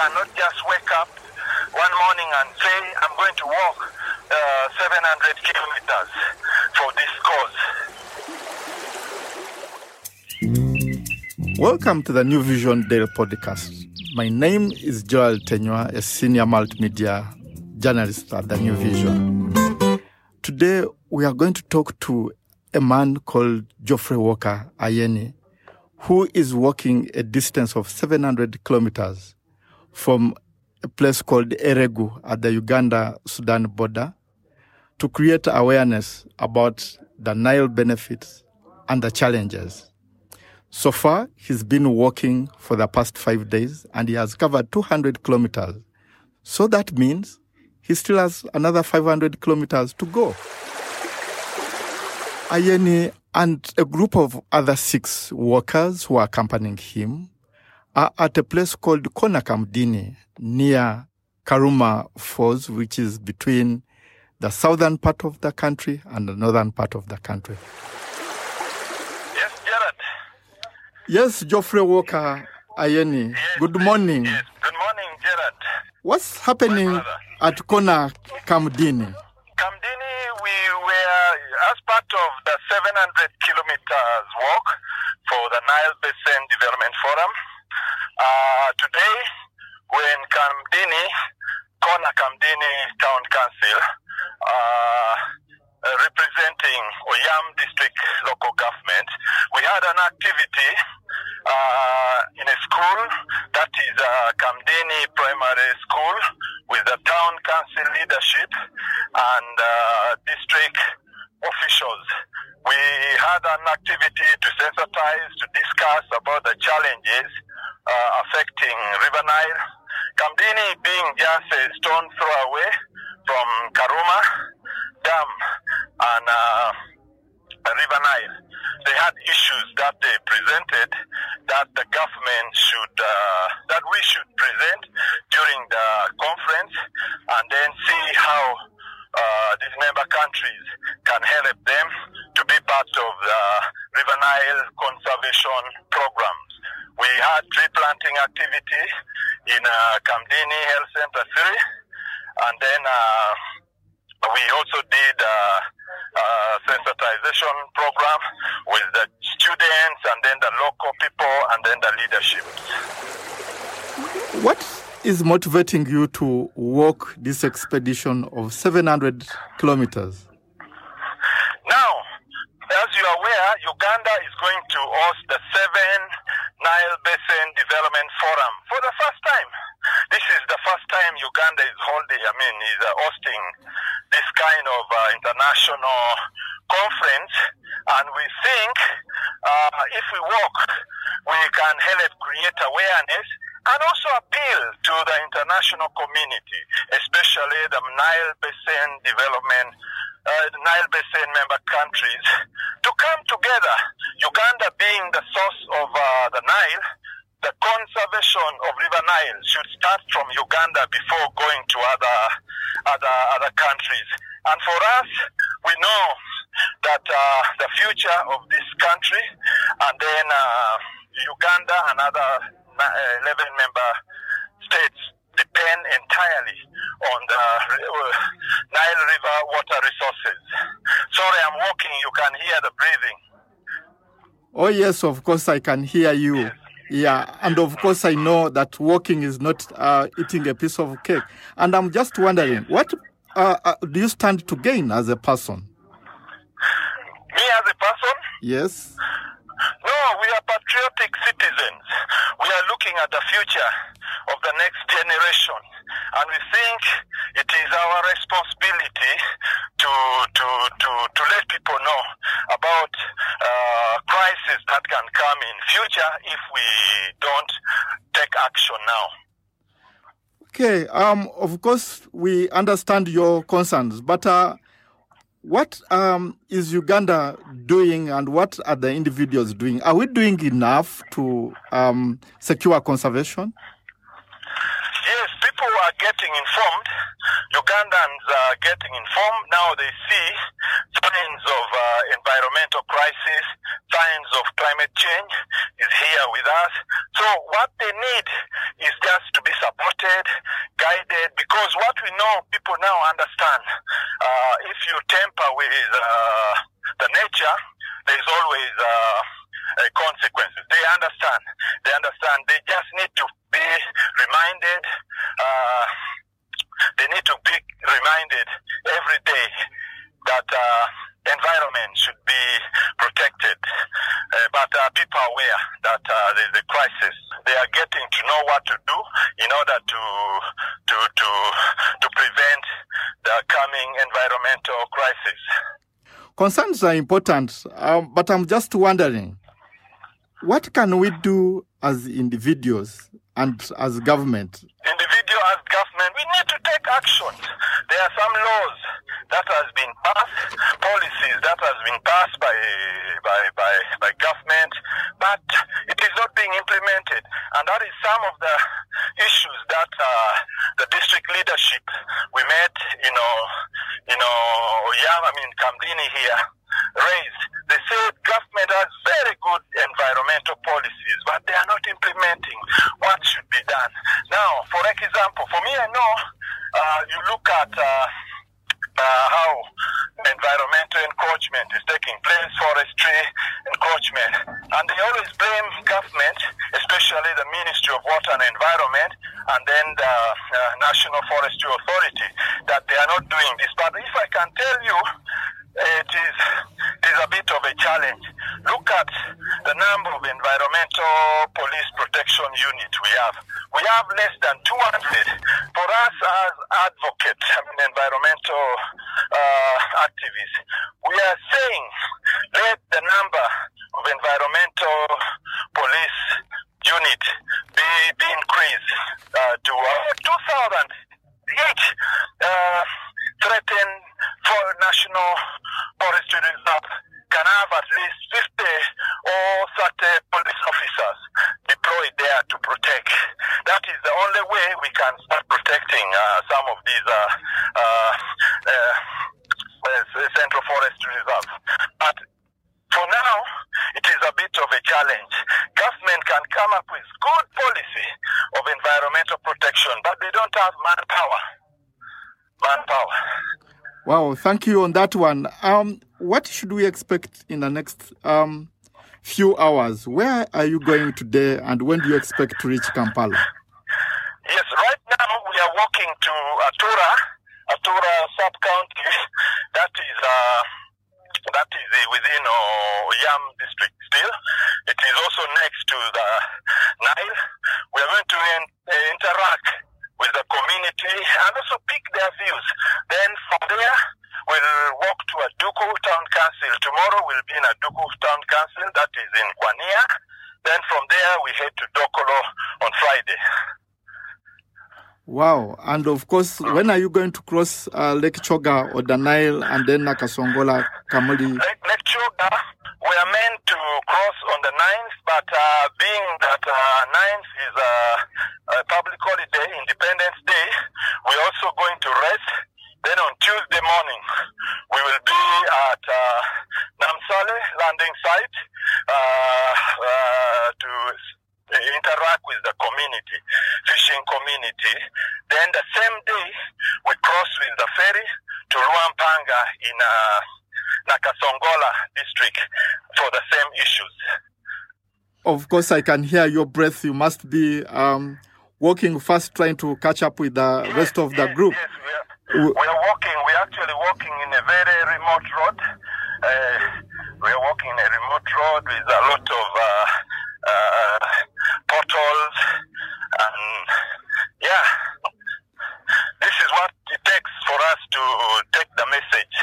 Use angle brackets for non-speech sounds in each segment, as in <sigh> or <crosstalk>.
cannot just wake up one morning and say, I'm going to walk uh, 700 kilometers for this cause. Welcome to the New Vision Daily Podcast. My name is Joel Tenywa, a senior multimedia journalist at the New Vision. Today, we are going to talk to a man called Geoffrey Walker Ayeni, who is walking a distance of 700 kilometers from a place called Elegu at the Uganda Sudan border to create awareness about the Nile benefits and the challenges. So far, he's been walking for the past five days and he has covered 200 kilometers. So that means he still has another 500 kilometers to go. Ayeni and a group of other six workers who are accompanying him are at a place called Konakamdini near Karuma Falls, which is between the southern part of the country and the northern part of the country. Yes, Jared. Yes, Geoffrey Walker Ayeni. Yes, Good morning. Yes. Good morning, Jared. What's happening at Konakamdini? Kamdini, we were as part of the 700 kilometers walk for the Nile Basin Development Forum. Uh, today, we're in Kamdini, Kona Kamdini Town Council, uh, representing Oyam District Local Government. We had an activity uh, in a school that is uh, Kamdini Primary School with the town council leadership and district officials. We had an activity to sensitize, to discuss about the challenges affecting River Nile. Kamdini being just a stone throw away from Karuma Dam and uh, River Nile. They had issues that they presented that the government should, uh, that we should present during the conference and then see how uh, these member countries can help them to be part of the River Nile conservation programs. We had tree planting activity in uh, Kamdini Health Center 3 and then uh, we also did uh, uh, sensitization program with the students and then the local people and then the leadership. What is motivating you to walk this expedition of 700 kilometers? Now, as you are aware, Uganda is going to host the seven Nile Basin Development Forum for the first time. This is the first time Uganda is holding, I mean, is uh, hosting this kind of uh, international conference, and we think uh, if we work, we can help create awareness and also appeal to the international community, especially the Nile Basin Development, uh, Nile Basin member countries, to come together. Uganda being the source of uh, the Nile, the conservation of River Nile should start from Uganda before going to other other other countries. And for us, we know that uh, the future of this country, and then uh, Uganda and other 11 member states depend entirely on the uh, Nile River water resources. Sorry, I'm walking. You can hear the breathing. Oh, yes, of course, I can hear you. Yeah, and of course, I know that walking is not uh, eating a piece of cake. And I'm just wondering, what uh, uh, do you stand to gain as a person? Me as a person, Yes. No, we are patriotic citizens. We are looking at the future of the next generation. And we think it is our responsibility to, to, to, to let people know about uh, that can come in future if we don't take action now. Okay. Um. Of course, we understand your concerns, but uh, what um is Uganda doing, and what are the individuals doing? Are we doing enough to um secure conservation? Yes, people are getting informed Ugandans are getting informed. Now they see signs of uh, environmental crisis, signs of climate change is here with us. So what they need is just to be supported, guided, because what we know, people now understand. Uh, if you tamper with uh, the nature, there's always uh, uh, consequences. They understand. Understand. They just need to be reminded. Uh, they need to be reminded every day that uh, environment should be protected. Uh, but uh, people are aware that uh, there's a crisis. They are getting to know what to do in order to to to to prevent the coming environmental crisis. Concerns are important, um, but I'm just wondering what can we do as individuals and as government? Individual as government, we need to take action. There are some laws that has been passed, policies that has been passed by by by, by government, but it is not being implemented, and that is some of the issues that uh, the district leadership we met, you know, you know, yeah, I mean, Kamdini here raised. They said government has very good environmental policies, but they are not implementing what should be done. Now, for example, for me, I know uh, you look at uh, uh, how environmental encroachment is taking place, forestry encroachment, and they always blame government, especially the Ministry of Water and Environment, and then the uh, National Forestry Authority, that they are not doing this. But if I can tell you, it is, it is a bit of a challenge. Look at the number of environmental police protection units we have. We have less than 200. For us as advocates, I mean environmental uh, activists, we are saying let the number of environmental police unit be, be increased uh, to uh, 2,000 each. Uh, threaten for national forestry reserve can have at least 50 or 30 police officers deployed there to protect. That is the only way we can start protecting uh, some of these uh, uh, central forestry reserves. But for now, it is a bit of a challenge. Government can come up with good policy of environmental protection, but they don't have manpower. Manpower. Wow, thank you on that one. Um, what should we expect in the next um, few hours? Where are you going today, and when do you expect to reach Kampala? Yes, right now we are walking to Atura, Atura sub county. <laughs> That is uh, that is uh, within uh, Yam district still. It is also next to the Nile. We are going to in- interact with the community and also pick their views. Then from there, we'll walk to a Aduku Town Council. Tomorrow we'll be in a Aduku Town Council, that is in Kwania. Then from there, we head to Dokolo on Friday. Wow. And of course, when are you going to cross uh, Lake Kyoga or the Nile and then Nakasongola, Kamuli? Lake, Lake Kyoga, we are meant to cross on the 9th, but uh, being that uh, 9th is a, a public holiday, Independence Day, we're also going to rest. Then on Tuesday morning, we will be at uh, Namasale landing site uh, uh, to interact with the community, fishing community. Then the same day, we cross with the ferry to Lwampanga in uh, Nakasongola district for the same issues. Of course, I can hear your breath. You must be um, walking fast, trying to catch up with the Yes, rest of the group. Yes, we are, we are walking. We are actually walking in a very remote road. Uh, we are walking in a remote road with a lot of uh, uh, potholes, and yeah, this is what it takes for us to take the message.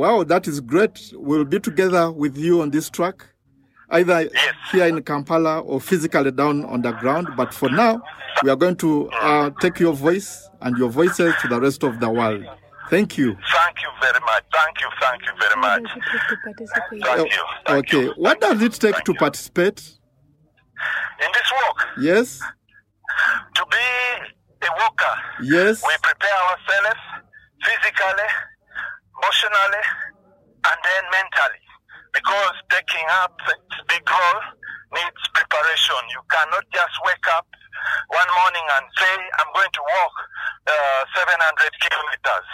Wow, that is great. We'll be together with you on this track, either Yes. here in Kampala or physically down on the ground. But for now, we are going to uh, take your voice and your voices to the rest of the world. Thank you. Thank you very much. Thank you. Thank you very much. to participate. Thank you. Thank okay, you. what does it take Thank to participate? in this work? Yes. to be a worker Yes. We prepare ourselves physically, emotionally, and then mentally. Because taking up its big role needs preparation. You cannot just wake up one morning and say, I'm going to walk uh, 700 kilometers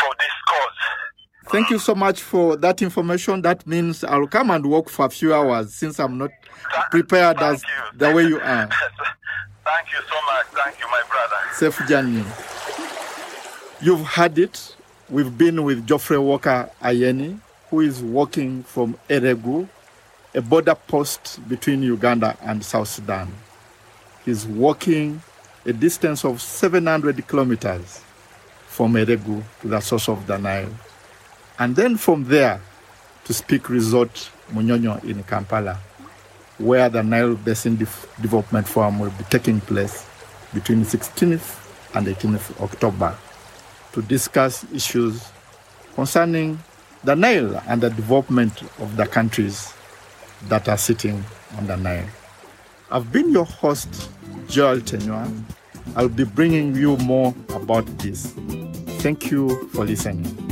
for this cause. Thank you so much for that information. That means I'll come and walk for a few hours since I'm not prepared Thank as you. the way you are. <laughs> Thank you so much. Thank you, my brother. Safe journey. You've heard it. We've been with Geoffrey Walker Ayeni, who is walking from Elegu, a border post between Uganda and South Sudan. He's walking a distance of 700 kilometers from Elegu to the source of the Nile. And then from there to Speak Resort Munyonyo in Kampala, where the Nile Basin Def- Development Forum will be taking place between 16th and 18th October to discuss issues concerning the Nile and the development of the countries that are sitting on the Nile. I've been your host, Joel Tenywa. I'll be bringing you more about this. Thank you for listening.